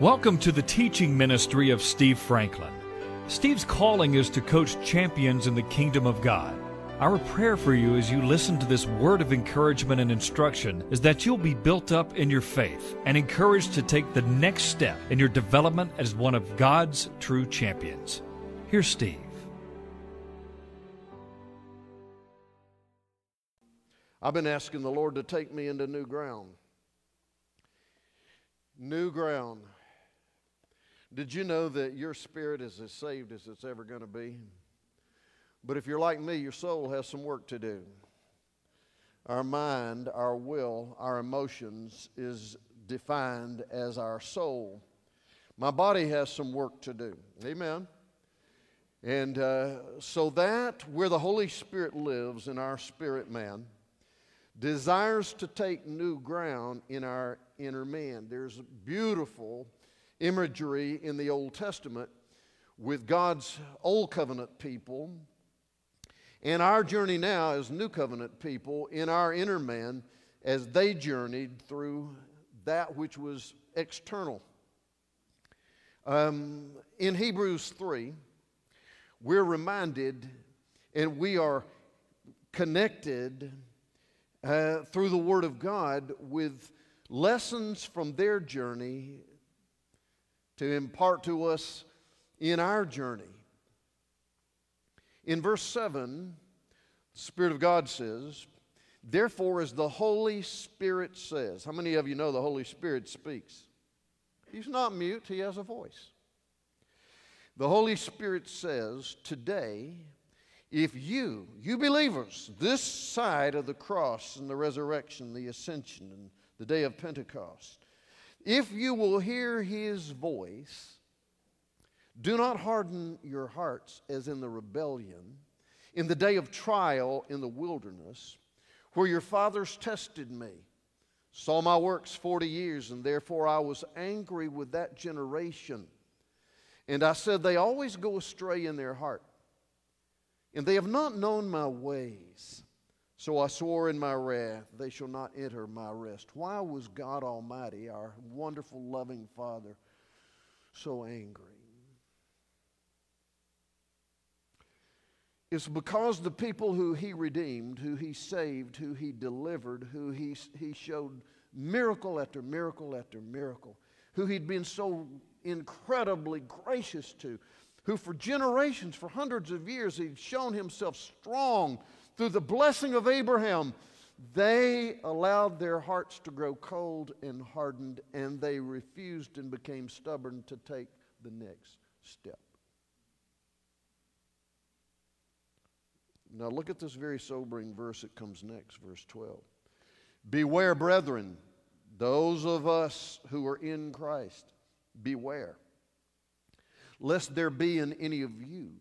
Welcome to the teaching ministry of Steve Franklin. Steve's calling is to coach champions in the kingdom of God. Our prayer for you as you listen to this word of encouragement and instruction is that you'll be built up in your faith and encouraged to take the next step in your development as one of God's true champions. Here's Steve. I've been asking the Lord to take me into new ground. New ground. Did you know that your spirit is as saved as it's ever going to be? But if you're like me, your soul has some work to do. Our mind, our will, our emotions is defined as our soul. My body has some work to do. Amen. And uh, so that where the Holy Spirit lives in our spirit man desires to take new ground in our inner man. There's beautiful imagery in the Old Testament with God's Old Covenant people and our journey now as New Covenant people in our inner man as they journeyed through that which was external. Um, in Hebrews 3, we're reminded and we are connected uh, through the Word of God with lessons from their journey to impart to us in our journey. In verse 7, the Spirit of God says, Therefore, as the Holy Spirit says, how many of you know the Holy Spirit speaks? He's not mute, he has a voice. The Holy Spirit says, Today, if you, you believers, this side of the cross and the resurrection, the ascension, and the day of Pentecost, if you will hear his voice, do not harden your hearts as in the rebellion, in the day of trial in the wilderness, where your fathers tested me, saw my works 40 years, and therefore I was angry with that generation. And I said, They always go astray in their heart, and they have not known my ways. So I swore in my wrath, they shall not enter my rest. Why was God Almighty, our wonderful, loving Father, so angry? It's because the people who he redeemed, who he saved, who he delivered, who he, he showed miracle after miracle after miracle, who he'd been so incredibly gracious to, who for generations, for hundreds of years, he'd shown himself strong through the blessing of Abraham, they allowed their hearts to grow cold and hardened, and they refused and became stubborn to take the next step. Now, look at this very sobering verse that comes next, verse 12. Beware, brethren, those of us who are in Christ, beware, lest there be in any of you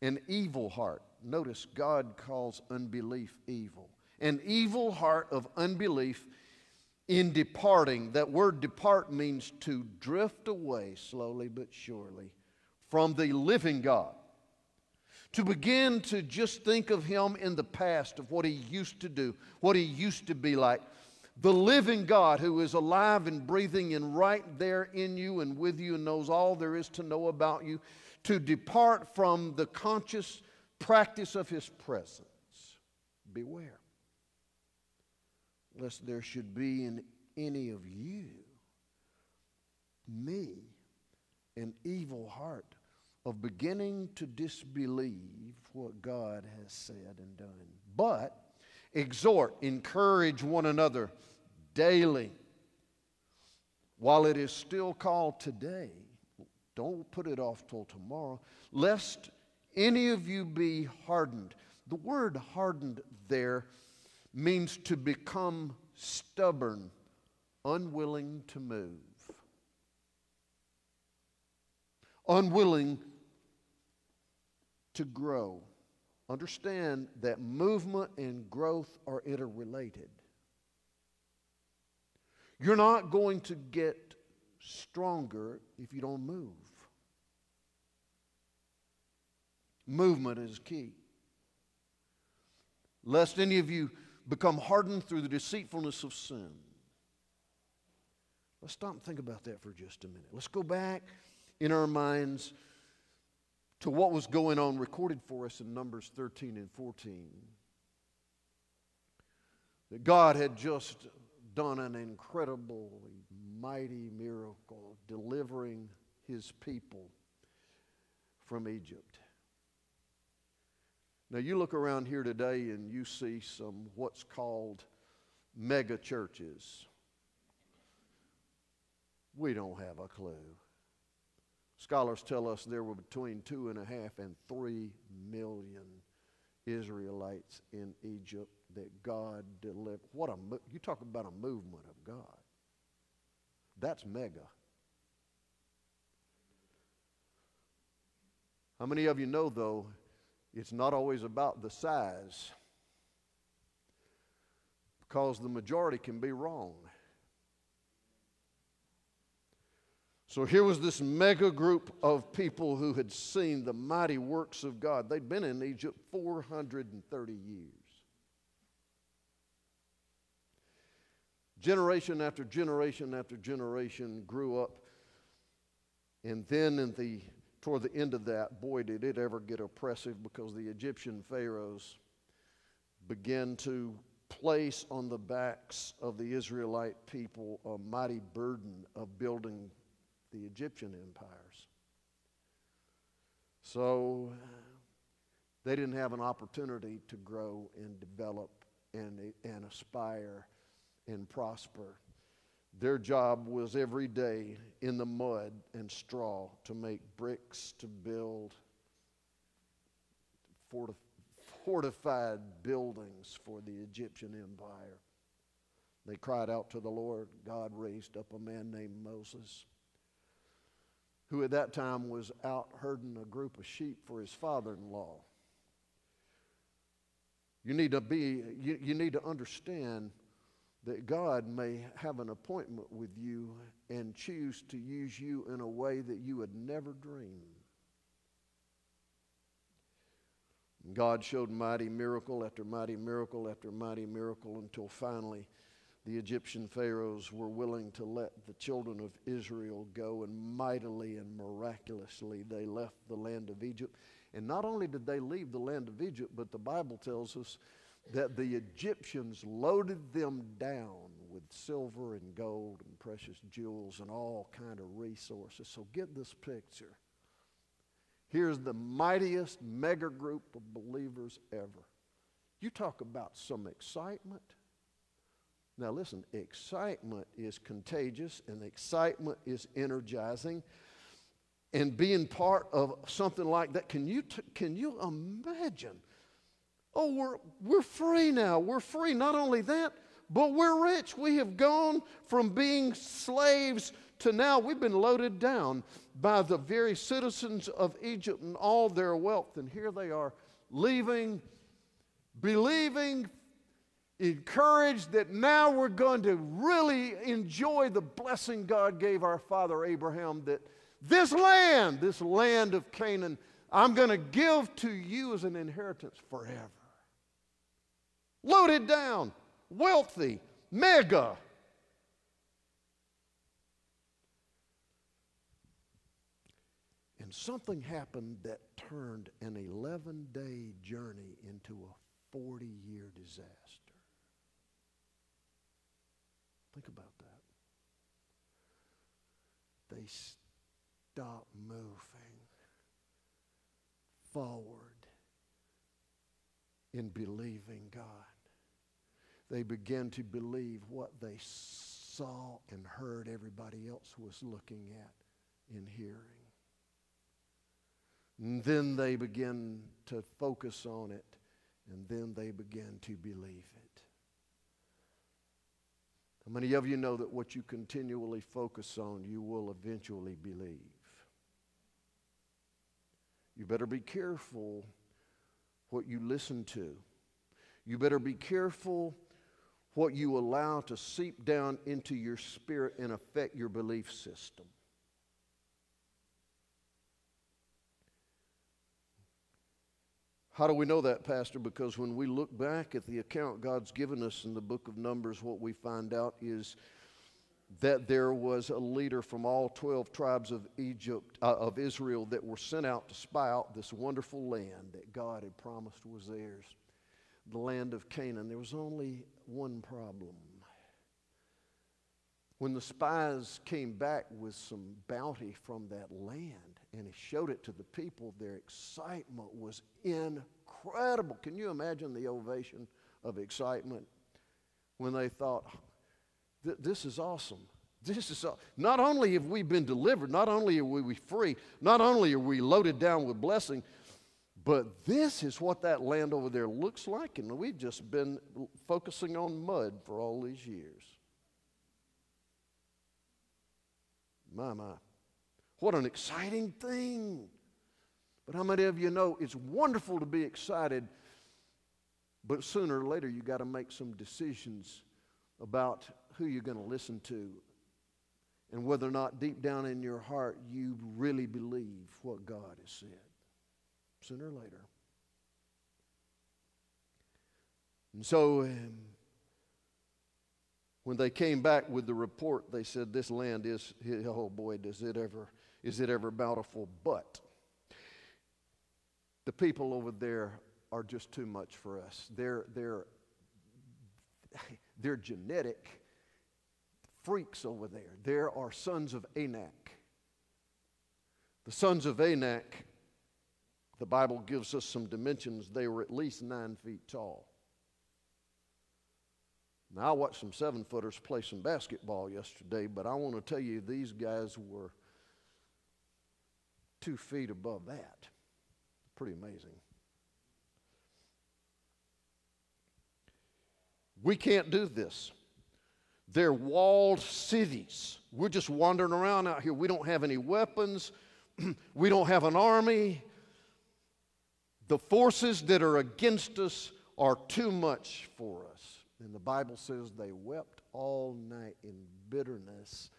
an evil heart Notice God calls unbelief evil. An evil heart of unbelief in departing. That word depart means to drift away slowly but surely from the living God. To begin to just think of Him in the past, of what He used to do, what He used to be like. The living God who is alive and breathing and right there in you and with you and knows all there is to know about you. To depart from the conscious practice of his presence. Beware, lest there should be in any of you, me, an evil heart of beginning to disbelieve what God has said and done. But exhort, encourage one another daily while it is still called today. Don't put it off till tomorrow, lest any of you be hardened. The word hardened there means to become stubborn, unwilling to move, unwilling to grow. Understand that movement and growth are interrelated. You're not going to get stronger if you don't move. Movement is key. Lest any of you become hardened through the deceitfulness of sin. Let's stop and think about that for just a minute. Let's go back in our minds to what was going on recorded for us in Numbers 13 and 14. That God had just done an incredibly mighty miracle delivering his people from Egypt. Now, you look around here today and you see some what's called mega churches. We don't have a clue. Scholars tell us there were between two and a half and three million Israelites in Egypt that God delivered. What a you talk about a movement of God. That's mega. How many of you know though it's not always about the size? Because the majority can be wrong. So here was this mega group of people who had seen the mighty works of God. They'd been in Egypt 430 years. Generation after generation after generation grew up. And then in the toward the end of that, boy, did it ever get oppressive because the Egyptian pharaohs began to place on the backs of the Israelite people a mighty burden of building the Egyptian empires. So they didn't have an opportunity to grow and develop and, and aspire and prosper. Their job was every day in the mud and straw to make bricks to build fortified buildings for the Egyptian empire. They cried out to the Lord. God raised up a man named Moses, who at that time was out herding a group of sheep for his father in law. You need to be, you, you need to understand that God may have an appointment with you and choose to use you in a way that you would never dream. God showed mighty miracle after mighty miracle after mighty miracle until finally the Egyptian pharaohs were willing to let the children of Israel go, and mightily and miraculously they left the land of Egypt. And not only did they leave the land of Egypt, but the Bible tells us that the Egyptians loaded them down with silver and gold and precious jewels and all kind of resources. So get this picture. Here's the mightiest mega group of believers ever. You talk about some excitement. Now, listen, excitement is contagious and excitement is energizing. And being part of something like that, can you, t- can you imagine Oh, we're, we're free now. We're free. Not only that, but we're rich. We have gone from being slaves to now we've been loaded down by the very citizens of Egypt and all their wealth. And here they are leaving, believing, encouraged that now we're going to really enjoy the blessing God gave our father Abraham that this land, this land of Canaan, I'm going to give to you as an inheritance forever loaded down, wealthy, mega. And something happened that turned an 11 day journey into a 40 year disaster. Think about that. They stopped moving forward in believing God. They began to believe what they saw and heard everybody else was looking at and hearing. And then they begin to focus on it, and then they begin to believe it. How many of you know that what you continually focus on, you will eventually believe? You better be careful what you listen to. You better be careful what you allow to seep down into your spirit and affect your belief system. How do we know that, Pastor? Because when we look back at the account God's given us in the book of Numbers, what we find out is that there was a leader from all 12 tribes of Egypt uh, of Israel that were sent out to spy out this wonderful land that God had promised was theirs the land of Canaan. There was only one problem. When the spies came back with some bounty from that land and he showed it to the people their excitement was incredible. Can you imagine the ovation of excitement when they thought this is awesome. This is not only have we been delivered, not only are we free, not only are we loaded down with blessing, but this is what that land over there looks like, and we've just been focusing on mud for all these years. My, my. What an exciting thing. But how many of you know it's wonderful to be excited, but sooner or later you got to make some decisions about who you're going to listen to and whether or not deep down in your heart you really believe what God has said. Sooner or later. And so, um, when they came back with the report, they said, This land is, oh boy, does it ever, is it ever bountiful. But the people over there are just too much for us. They're, they're, they're genetic freaks over there. There are sons of Anak. The sons of Anak, the Bible gives us some dimensions. They were at least nine feet tall. Now, I watched some seven footers play some basketball yesterday, but I want to tell you these guys were two feet above that. Pretty amazing. We can't do this. They're walled cities. We're just wandering around out here. We don't have any weapons, we don't have an army. The forces that are against us are too much for us. And the Bible says they wept all night in bitterness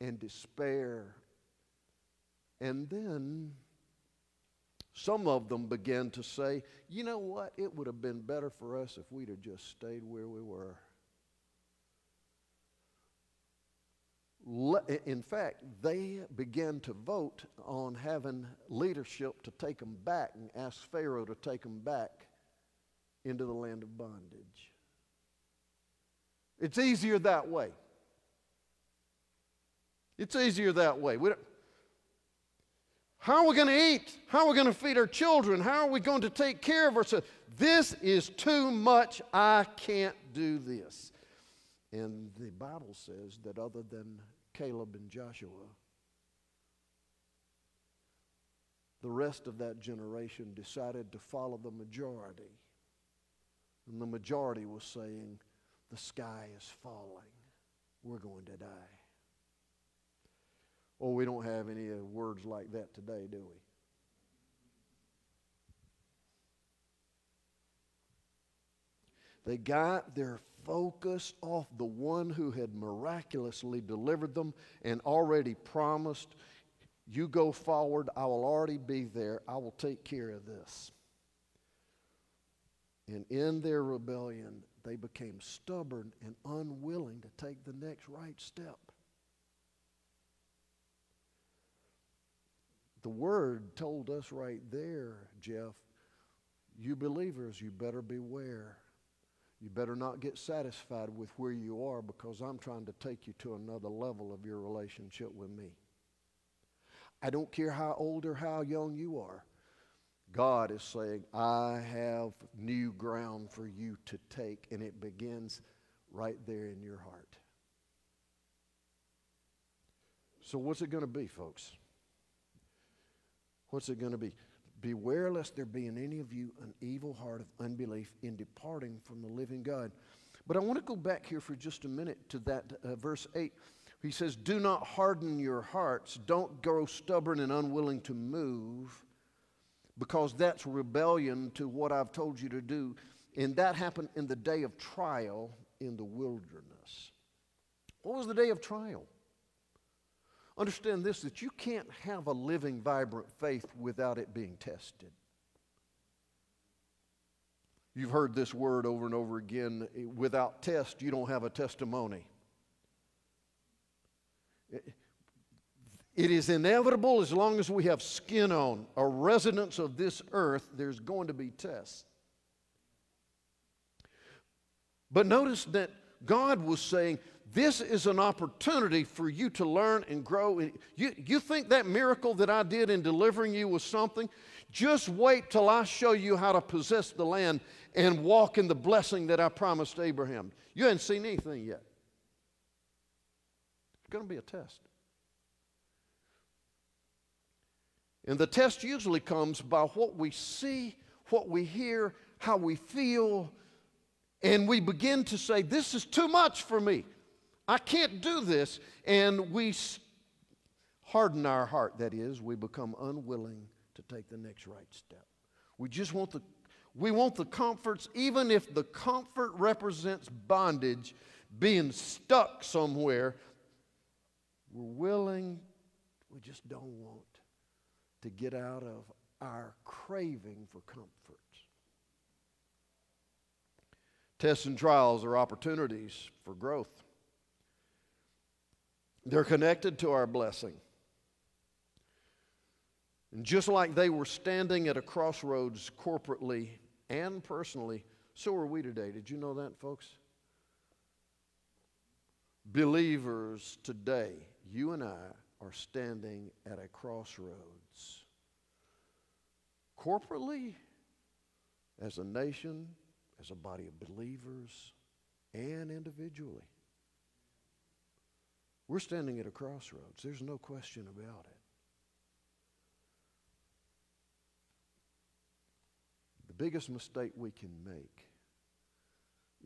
and despair. And then some of them began to say, you know what? It would have been better for us if we'd have just stayed where we were. In fact, they began to vote on having leadership to take them back and ask Pharaoh to take them back into the land of bondage. It's easier that way. It's easier that way. how are we going to eat? How are we going to feed our children? How are we going to take care of ourselves? This is too much. I can't do this. And the Bible says that other than Caleb and Joshua. The rest of that generation decided to follow the majority. And the majority was saying, The sky is falling. We're going to die. Oh, we don't have any uh, words like that today, do we? They got their focus off the one who had miraculously delivered them and already promised, You go forward, I will already be there, I will take care of this. And in their rebellion, they became stubborn and unwilling to take the next right step. The word told us right there, Jeff, you believers, you better beware you better not get satisfied with where you are because I'm trying to take you to another level of your relationship with me. I don't care how old or how young you are. God is saying, I have new ground for you to take, and it begins right there in your heart. So, what's it going to be, folks? What's it going to be? Beware lest there be in any of you an evil heart of unbelief in departing from the living God. But I want to go back here for just a minute to that uh, verse 8. He says, Do not harden your hearts. Don't grow stubborn and unwilling to move, because that's rebellion to what I've told you to do. And that happened in the day of trial in the wilderness. What was the day of trial? Understand this that you can't have a living, vibrant faith without it being tested. You've heard this word over and over again eh, without test, you don't have a testimony. It is inevitable as long as we have skin on, a residence of this earth, there's going to be tests. But notice that God was saying, This is an opportunity for you to learn and grow. You, you think that miracle that I did in delivering you was something? Just wait till I show you how to possess the land and walk in the blessing that I promised Abraham. You haven't seen anything yet. It's going to be a test. And the test usually comes by what we see, what we hear, how we feel, and we begin to say, This is too much for me. I can't do this. And we harden our heart, that is, we become unwilling to take the next right step. We just want the we want the comforts, even if the comfort represents bondage, being stuck somewhere. We're willing, we just don't want to get out of our craving for comfort. Tests and trials are opportunities for growth. They're connected to our blessing. And just like they were standing at a crossroads corporately and personally, so are we today. Did you know that, folks? Believers today, you and I are standing at a crossroads. Corporately, as a nation, as a body of believers, and individually. We're standing at a crossroads. There's no question about it. The biggest mistake we can make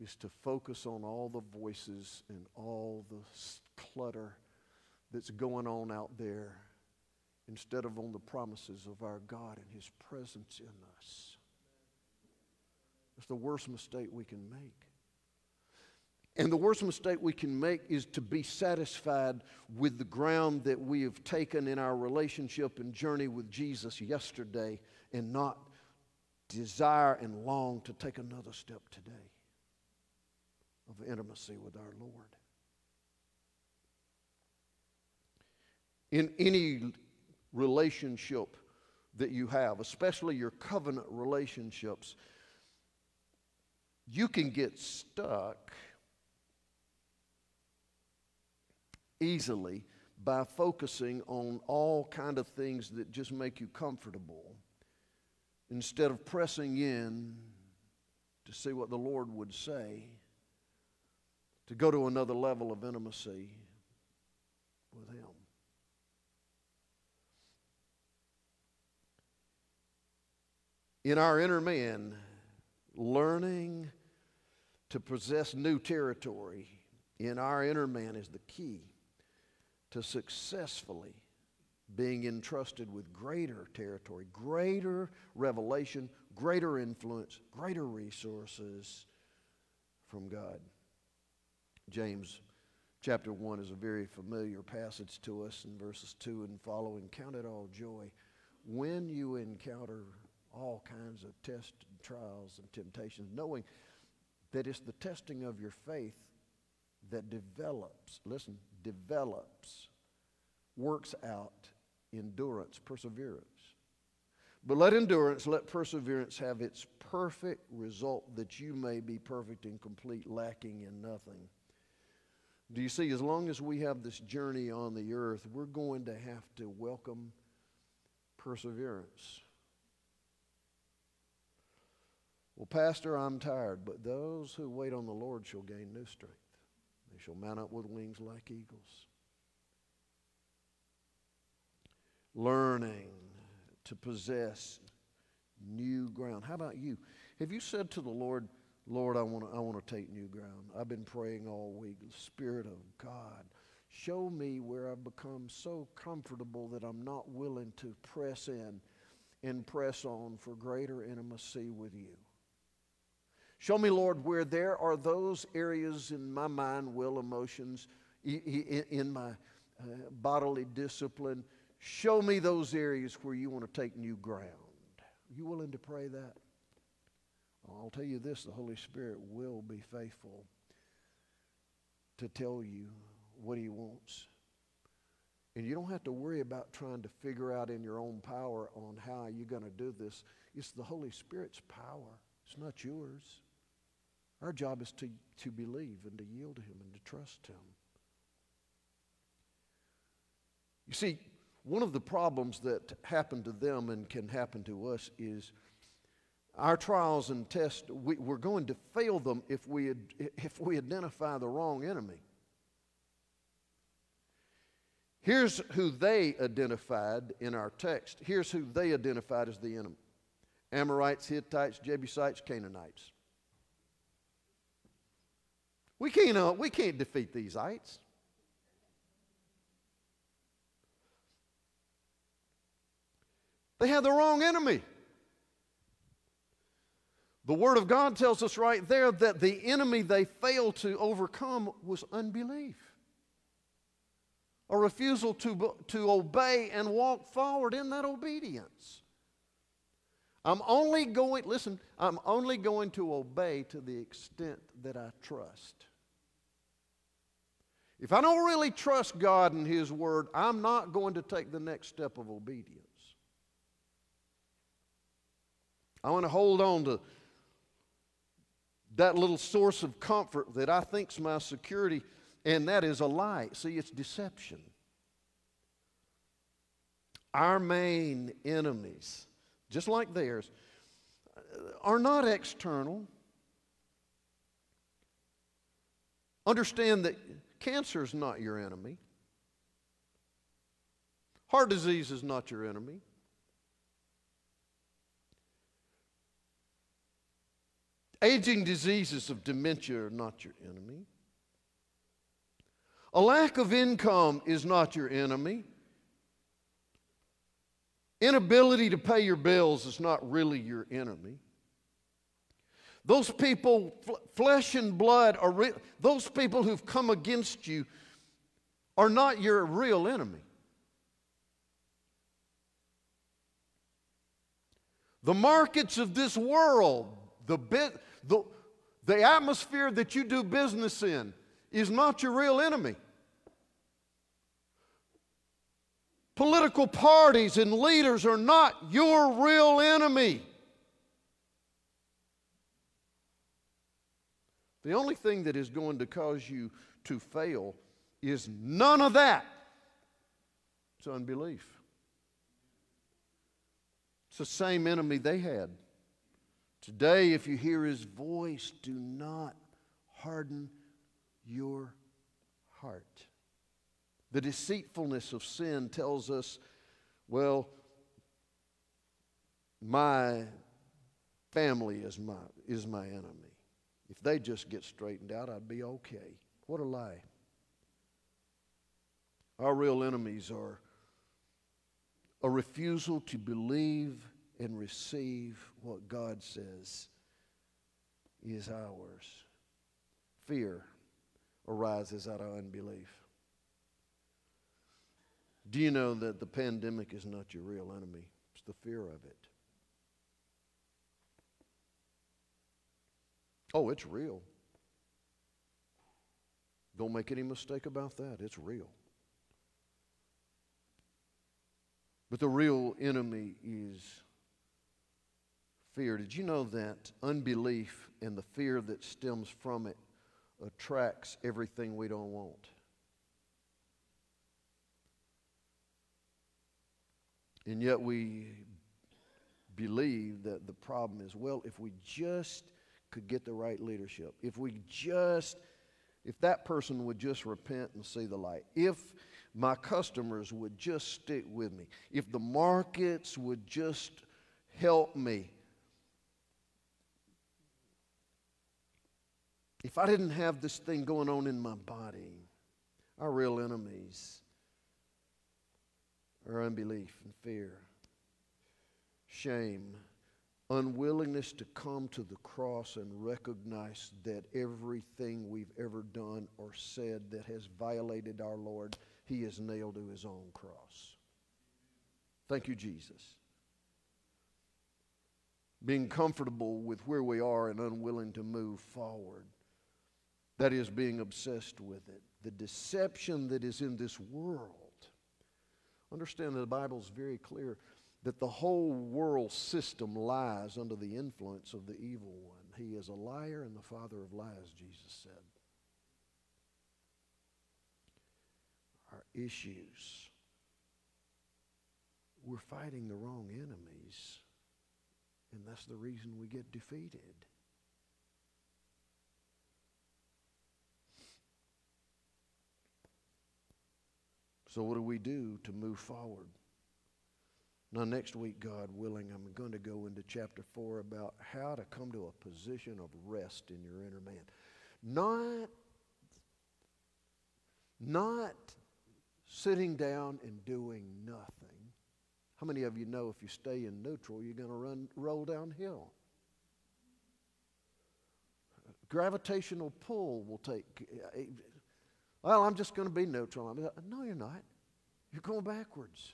is to focus on all the voices and all the clutter that's going on out there instead of on the promises of our God and His presence in us. It's the worst mistake we can make. And the worst mistake we can make is to be satisfied with the ground that we have taken in our relationship and journey with Jesus yesterday and not desire and long to take another step today of intimacy with our Lord. In any relationship that you have, especially your covenant relationships, you can get stuck easily by focusing on all kind of things that just make you comfortable instead of pressing in to see what the Lord would say to go to another level of intimacy with him. In our inner man learning to possess new territory in our inner man is the key to successfully being entrusted with greater territory, greater revelation, greater influence, greater resources from God. James chapter 1 is a very familiar passage to us in verses 2 and following. Count it all joy when you encounter all kinds of tests and trials and temptations, knowing that it's the testing of your faith that develops, listen, develops, works out endurance, perseverance. But let endurance, let perseverance have its perfect result that you may be perfect and complete, lacking in nothing. Do you see, as long as we have this journey on the earth, we're going to have to welcome perseverance. Well, Pastor, I'm tired, but those who wait on the Lord shall gain new strength. They shall mount up with wings like eagles. Learning to possess new ground. How about you? Have you said to the Lord, Lord, I want to I want to take new ground. I've been praying all week. Spirit of God, show me where I've become so comfortable that I'm not willing to press in and press on for greater intimacy with you. Show me, Lord, where there are those areas in my mind, will, emotions, in my uh, bodily discipline. Show me those areas where you want to take new ground. Are you willing to pray that? I'll tell you this the Holy Spirit will be faithful to tell you what He wants And you don't have to worry about trying to figure out in your own power on how you're going to do this. It's the Holy Spirit's power, it's not yours. Our job is to, to believe and to yield to Him and to trust Him. You see, one of the problems that happened to them and can happen to us is our trials and tests, we, are going to fail them if we, if we identify the wrong enemy. Here's who they identified in our text. Here's who they identified as the enemy Amorites, Hittites, Jebusites, Canaanites. We can't, uh, we can't defeat these ites. They had the wrong enemy. The Word of God tells us right there that the enemy they failed to overcome was unbelief a refusal to, to obey and walk forward in that obedience. I'm only going, listen, I'm only going to obey to the extent that I trust. If I don't really trust God and His Word, I'm not going to take the next step of obedience. I want to hold on to that little source of comfort that I think's my security and that is a lie. See, it's deception. Our main enemies, just like theirs, uh, are not external. Understand that cancer is not your enemy. Heart disease is not your enemy. Aging diseases of dementia are not your enemy. A lack of income is not your enemy. Inability to pay your bills is not really your enemy. Those people, flesh and blood, are re- those people who've come against you are not your real enemy. The markets of this world, the, bit, the, the atmosphere that you do business in, is not your real enemy. Political parties and leaders are not your real enemy. The only thing that is going to cause you to fail is none of that. It's unbelief. It's the same enemy they had. Today, if you hear his voice, do not harden your heart. The deceitfulness of sin tells us, well, my family is my, is my enemy. If they just get straightened out, I'd be okay. What a lie. Our real enemies are a refusal to believe and receive what God says is ours. Fear arises out of unbelief. Do you know that the pandemic is not your real enemy? It's the fear of it. Oh, it's real. Don't make any mistake about that. It's real. But the real enemy is fear. Did you know that unbelief and the fear that stems from it attracts everything we don't want? And yet we believe that the problem is well, if we just could get the right leadership, if we just, if that person would just repent and see the light, if my customers would just stick with me, if the markets would just help me, if I didn't have this thing going on in my body, our real enemies or unbelief and fear, shame, unwillingness to come to the cross and recognize that everything we've ever done or said that has violated our Lord, He has nailed to His own cross. Thank you, Jesus. Being comfortable with where we are and unwilling to move forward. That is being obsessed with it. The deception that is in this world Understand that the Bible is very clear that the whole world system lies under the influence of the evil one. He is a liar and the father of lies, Jesus said. Our issues. We're fighting the wrong enemies, and that's the reason we get defeated. So, what do we do to move forward? Now, next week, God willing, I'm going to go into chapter 4 about how to come to a position of rest in your inner man. Not, not sitting down and doing nothing. How many of you know if you stay in neutral, you're going to run, roll downhill? Gravitational pull will take. Well, I'm just going to be neutral. I'm, no, you're not. You're going backwards.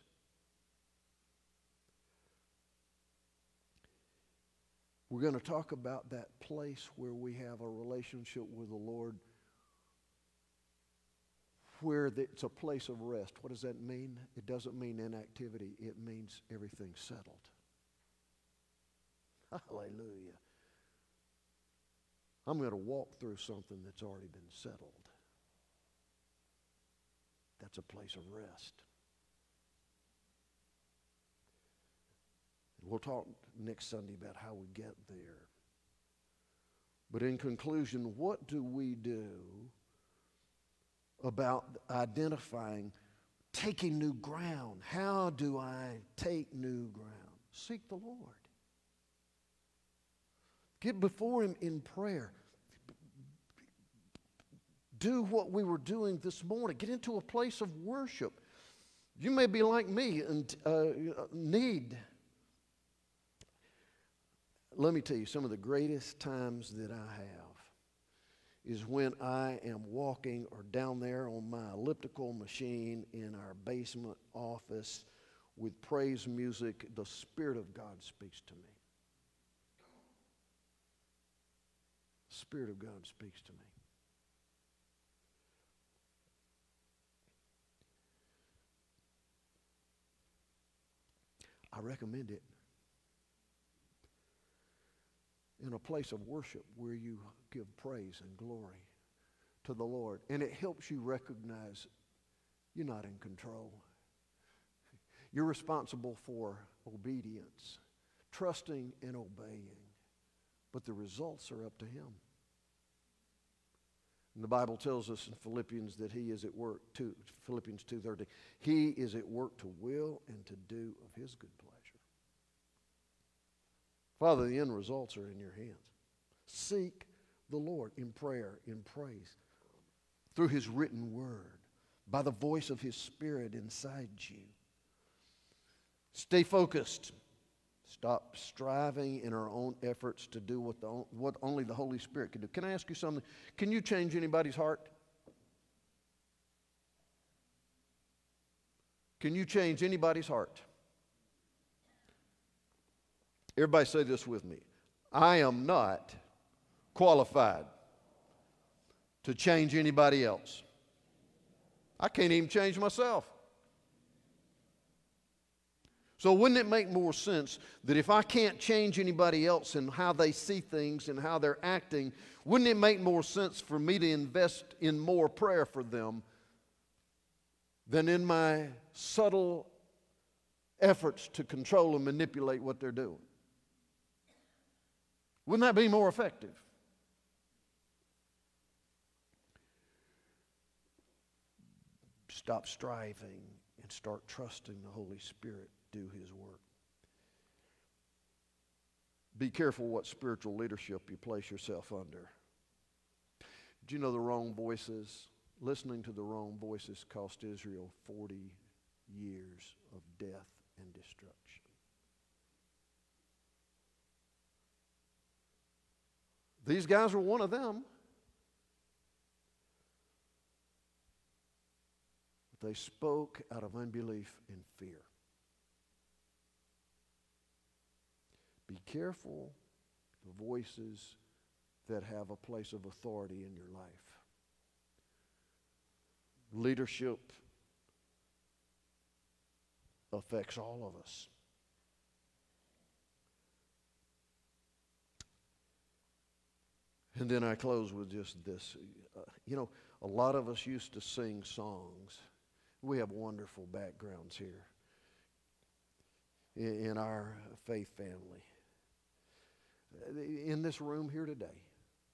We're going to talk about that place where we have a relationship with the Lord where it's a place of rest. What does that mean? It doesn't mean inactivity, it means everything's settled. Hallelujah. I'm going to walk through something that's already been settled. That's a place of rest. We'll talk next Sunday about how we get there. But in conclusion, what do we do about identifying taking new ground? How do I take new ground? Seek the Lord. Get before Him in prayer. Do what we were doing this morning. Get into a place of worship. You may be like me and uh, need let me tell you, some of the greatest times that I have is when I am walking or down there on my elliptical machine in our basement office with praise music, the Spirit of God speaks to me. The Spirit of God speaks to me. I recommend it in a place of worship where you give praise and glory to the Lord. And it helps you recognize you're not in control. You're responsible for obedience, trusting and obeying. But the results are up to Him. And the Bible tells us in Philippians that He is at work, two, Philippians 2.30, He is at work to will and to do of His good pleasure. Father, the end results are in your hands. Seek the Lord in prayer, in praise, through his written word, by the voice of his spirit inside you. Stay focused. Stop striving in our own efforts to do what, the, what only the Holy Spirit can do. Can I ask you something? Can you change anybody's heart? Can you change anybody's heart? Everybody say this with me. I am not qualified to change anybody else. I can't even change myself. So, wouldn't it make more sense that if I can't change anybody else and how they see things and how they're acting, wouldn't it make more sense for me to invest in more prayer for them than in my subtle efforts to control and manipulate what they're doing? Wouldn't that be more effective? Stop striving and start trusting the Holy Spirit do His work. Be careful what spiritual leadership you place yourself under. Do you know the wrong voices? Listening to the wrong voices cost Israel 40 years of death and destruction. These guys were one of them. They spoke out of unbelief and fear. Be careful the voices that have a place of authority in your life. Leadership affects all of us. And then I close with just this. Uh, you know, a lot of us used to sing songs. We have wonderful backgrounds here in, in our faith family. Uh, in this room here today,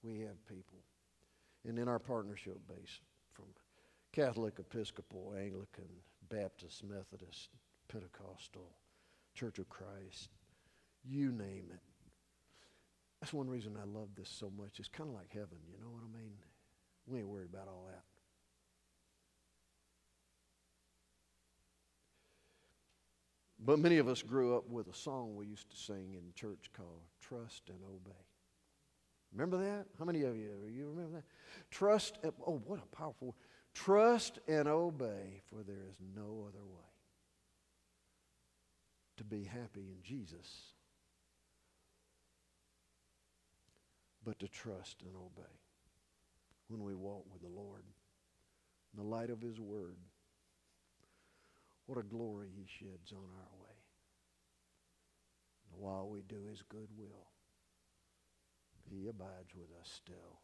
we have people. And in our partnership base, from Catholic, Episcopal, Anglican, Baptist, Methodist, Pentecostal, Church of Christ, you name it. That's one reason I love this so much. It's kind of like heaven, you know what I mean? We ain't worried about all that. But many of us grew up with a song we used to sing in church called Trust and Obey. Remember that? How many of you you remember that? Trust oh what a powerful trust and obey for there is no other way to be happy in Jesus but to trust and obey when we walk with the Lord in the light of his word what a glory he sheds on our way. And while we do his good will, he abides with us still.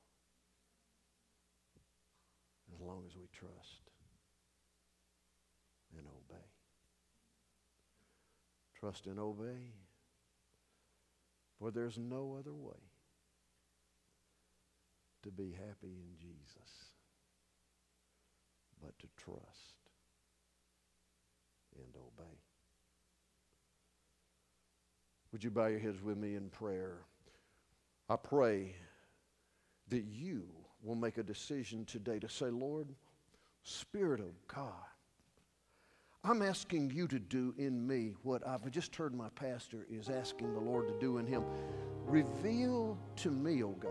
As long as we trust and obey. Trust and obey, for there's no other way to be happy in Jesus but to trust and obey. Would you bow your heads with me in prayer? I pray that you will make a decision today to say, Lord, Spirit of God, I'm asking you to do in me what I've just heard my pastor is asking the Lord to do in him. Reveal to me, oh God,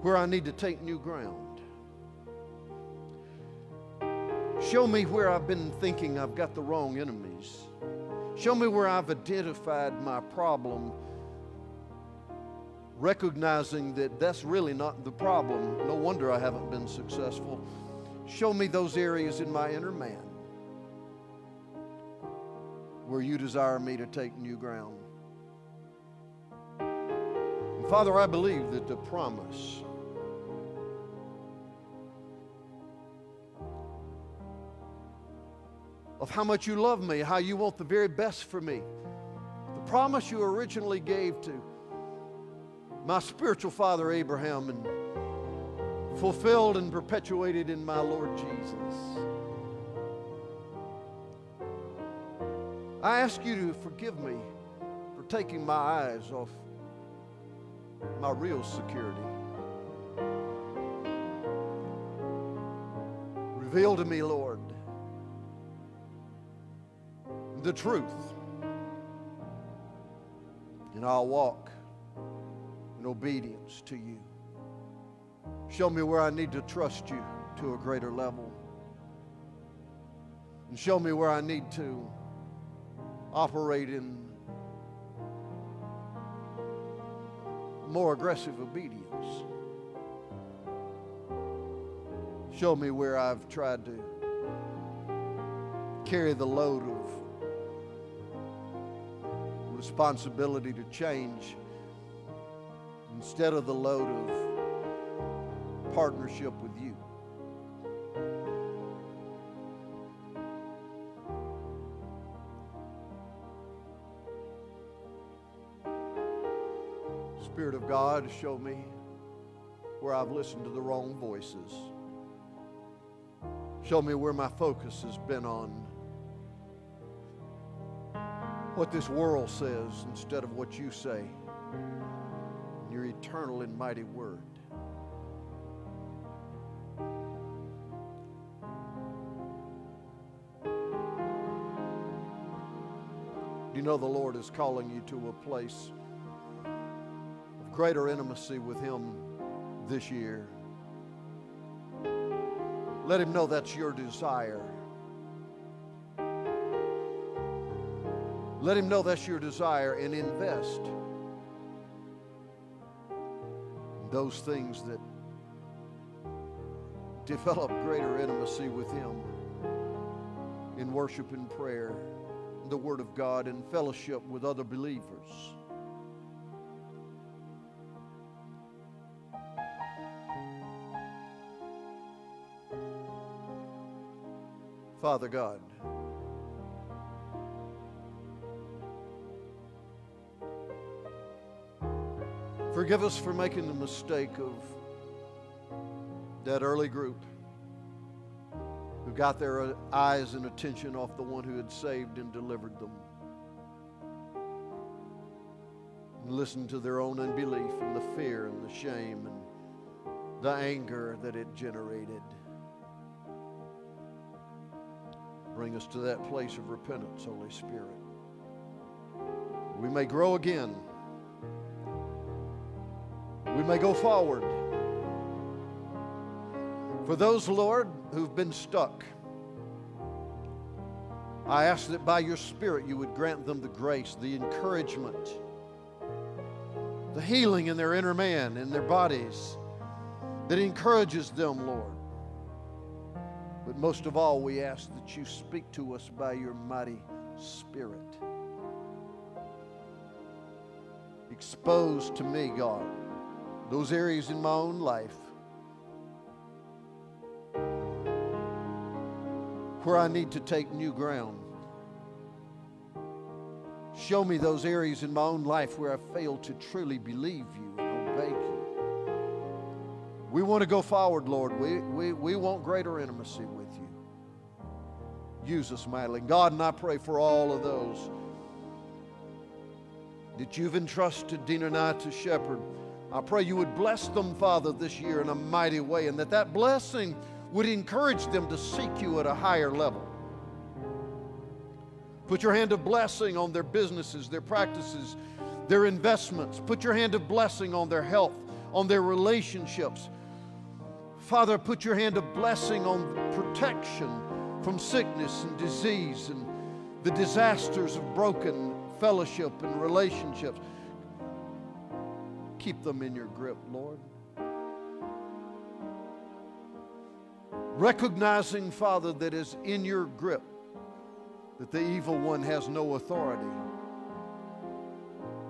where I need to take new ground. Show me where I've been thinking I've got the wrong enemies. Show me where I've identified my problem, recognizing that that's really not the problem. No wonder I haven't been successful. Show me those areas in my inner man where you desire me to take new ground. And Father, I believe that the promise of how much you love me, how you want the very best for me. The promise you originally gave to my spiritual father Abraham and fulfilled and perpetuated in my Lord Jesus. I ask you to forgive me for taking my eyes off my real security. Reveal to me, Lord, the truth. And I'll walk in obedience to you. Show me where I need to trust you to a greater level. And show me where I need to operate in more aggressive obedience. Show me where I've tried to carry the load of responsibility to change instead of the load of partnership with you. Spirit of God, show me where I've listened to the wrong voices. Show me where my focus has been on what this world says instead of what you say in your eternal and mighty word. Do you know the Lord is calling you to a place of greater intimacy with Him this year? Let Him know that's your desire. Let him know that's your desire and invest in those things that develop greater intimacy with him. in worship and prayer, the Word of God, and fellowship with other believers. Father God, forgive us for making the mistake of that early group who got their uh, eyes and attention off the one who had saved and delivered them. And listened to their own unbelief and the fear and the shame and the anger that it generated. Bring us to that place of repentance, Holy Spirit. We may grow again. We may go forward. For those, Lord, who've been stuck, I ask that by your Spirit you would grant them the grace, the encouragement, the healing in their inner man, in their bodies, that encourages them, Lord. But most of all, we ask that you speak to us by your mighty Spirit. Expose to me, God, those areas in my own life where I need to take new ground. Show me those areas in my own life where I failed to truly believe you and obey you. We want to go forward, Lord. We, we, we want greater intimacy with you. Use us mightily. God, and I pray for all of those that you've entrusted Dean and I to shepherd. I pray you would bless them, Father, this year in a mighty way, and that that blessing would encourage them to seek you at a higher level. Put your hand of blessing on their businesses, their practices, their investments. Put your hand of blessing on their health, on their relationships. Father, put your hand of blessing on protection from sickness and disease and the disasters of broken fellowship and relationships. Keep them in your grip, Lord. Recognizing, Father, that is in your grip, that the evil one has no authority.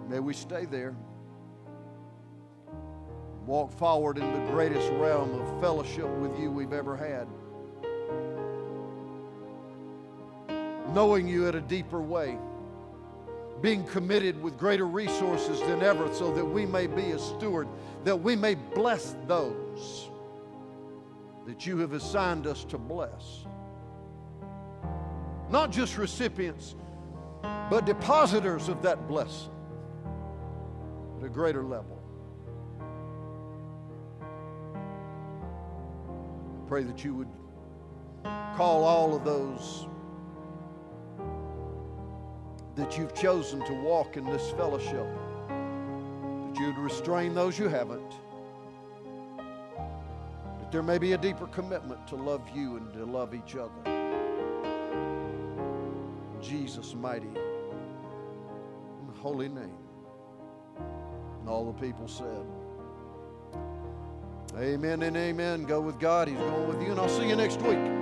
May we stay there. Walk forward in the greatest realm of fellowship with you we've ever had. Knowing you at a deeper way. Being committed with greater resources than ever so that we may be a steward, that we may bless those that you have assigned us to bless. Not just recipients, but depositors of that blessing at a greater level. Pray that you would call all of those that you've chosen to walk in this fellowship, that you'd restrain those you haven't that there may be a deeper commitment to love you and to love each other. Jesus' mighty and holy name. And all the people said, Amen and amen. Go with God. He's going with you, and I'll see you next week.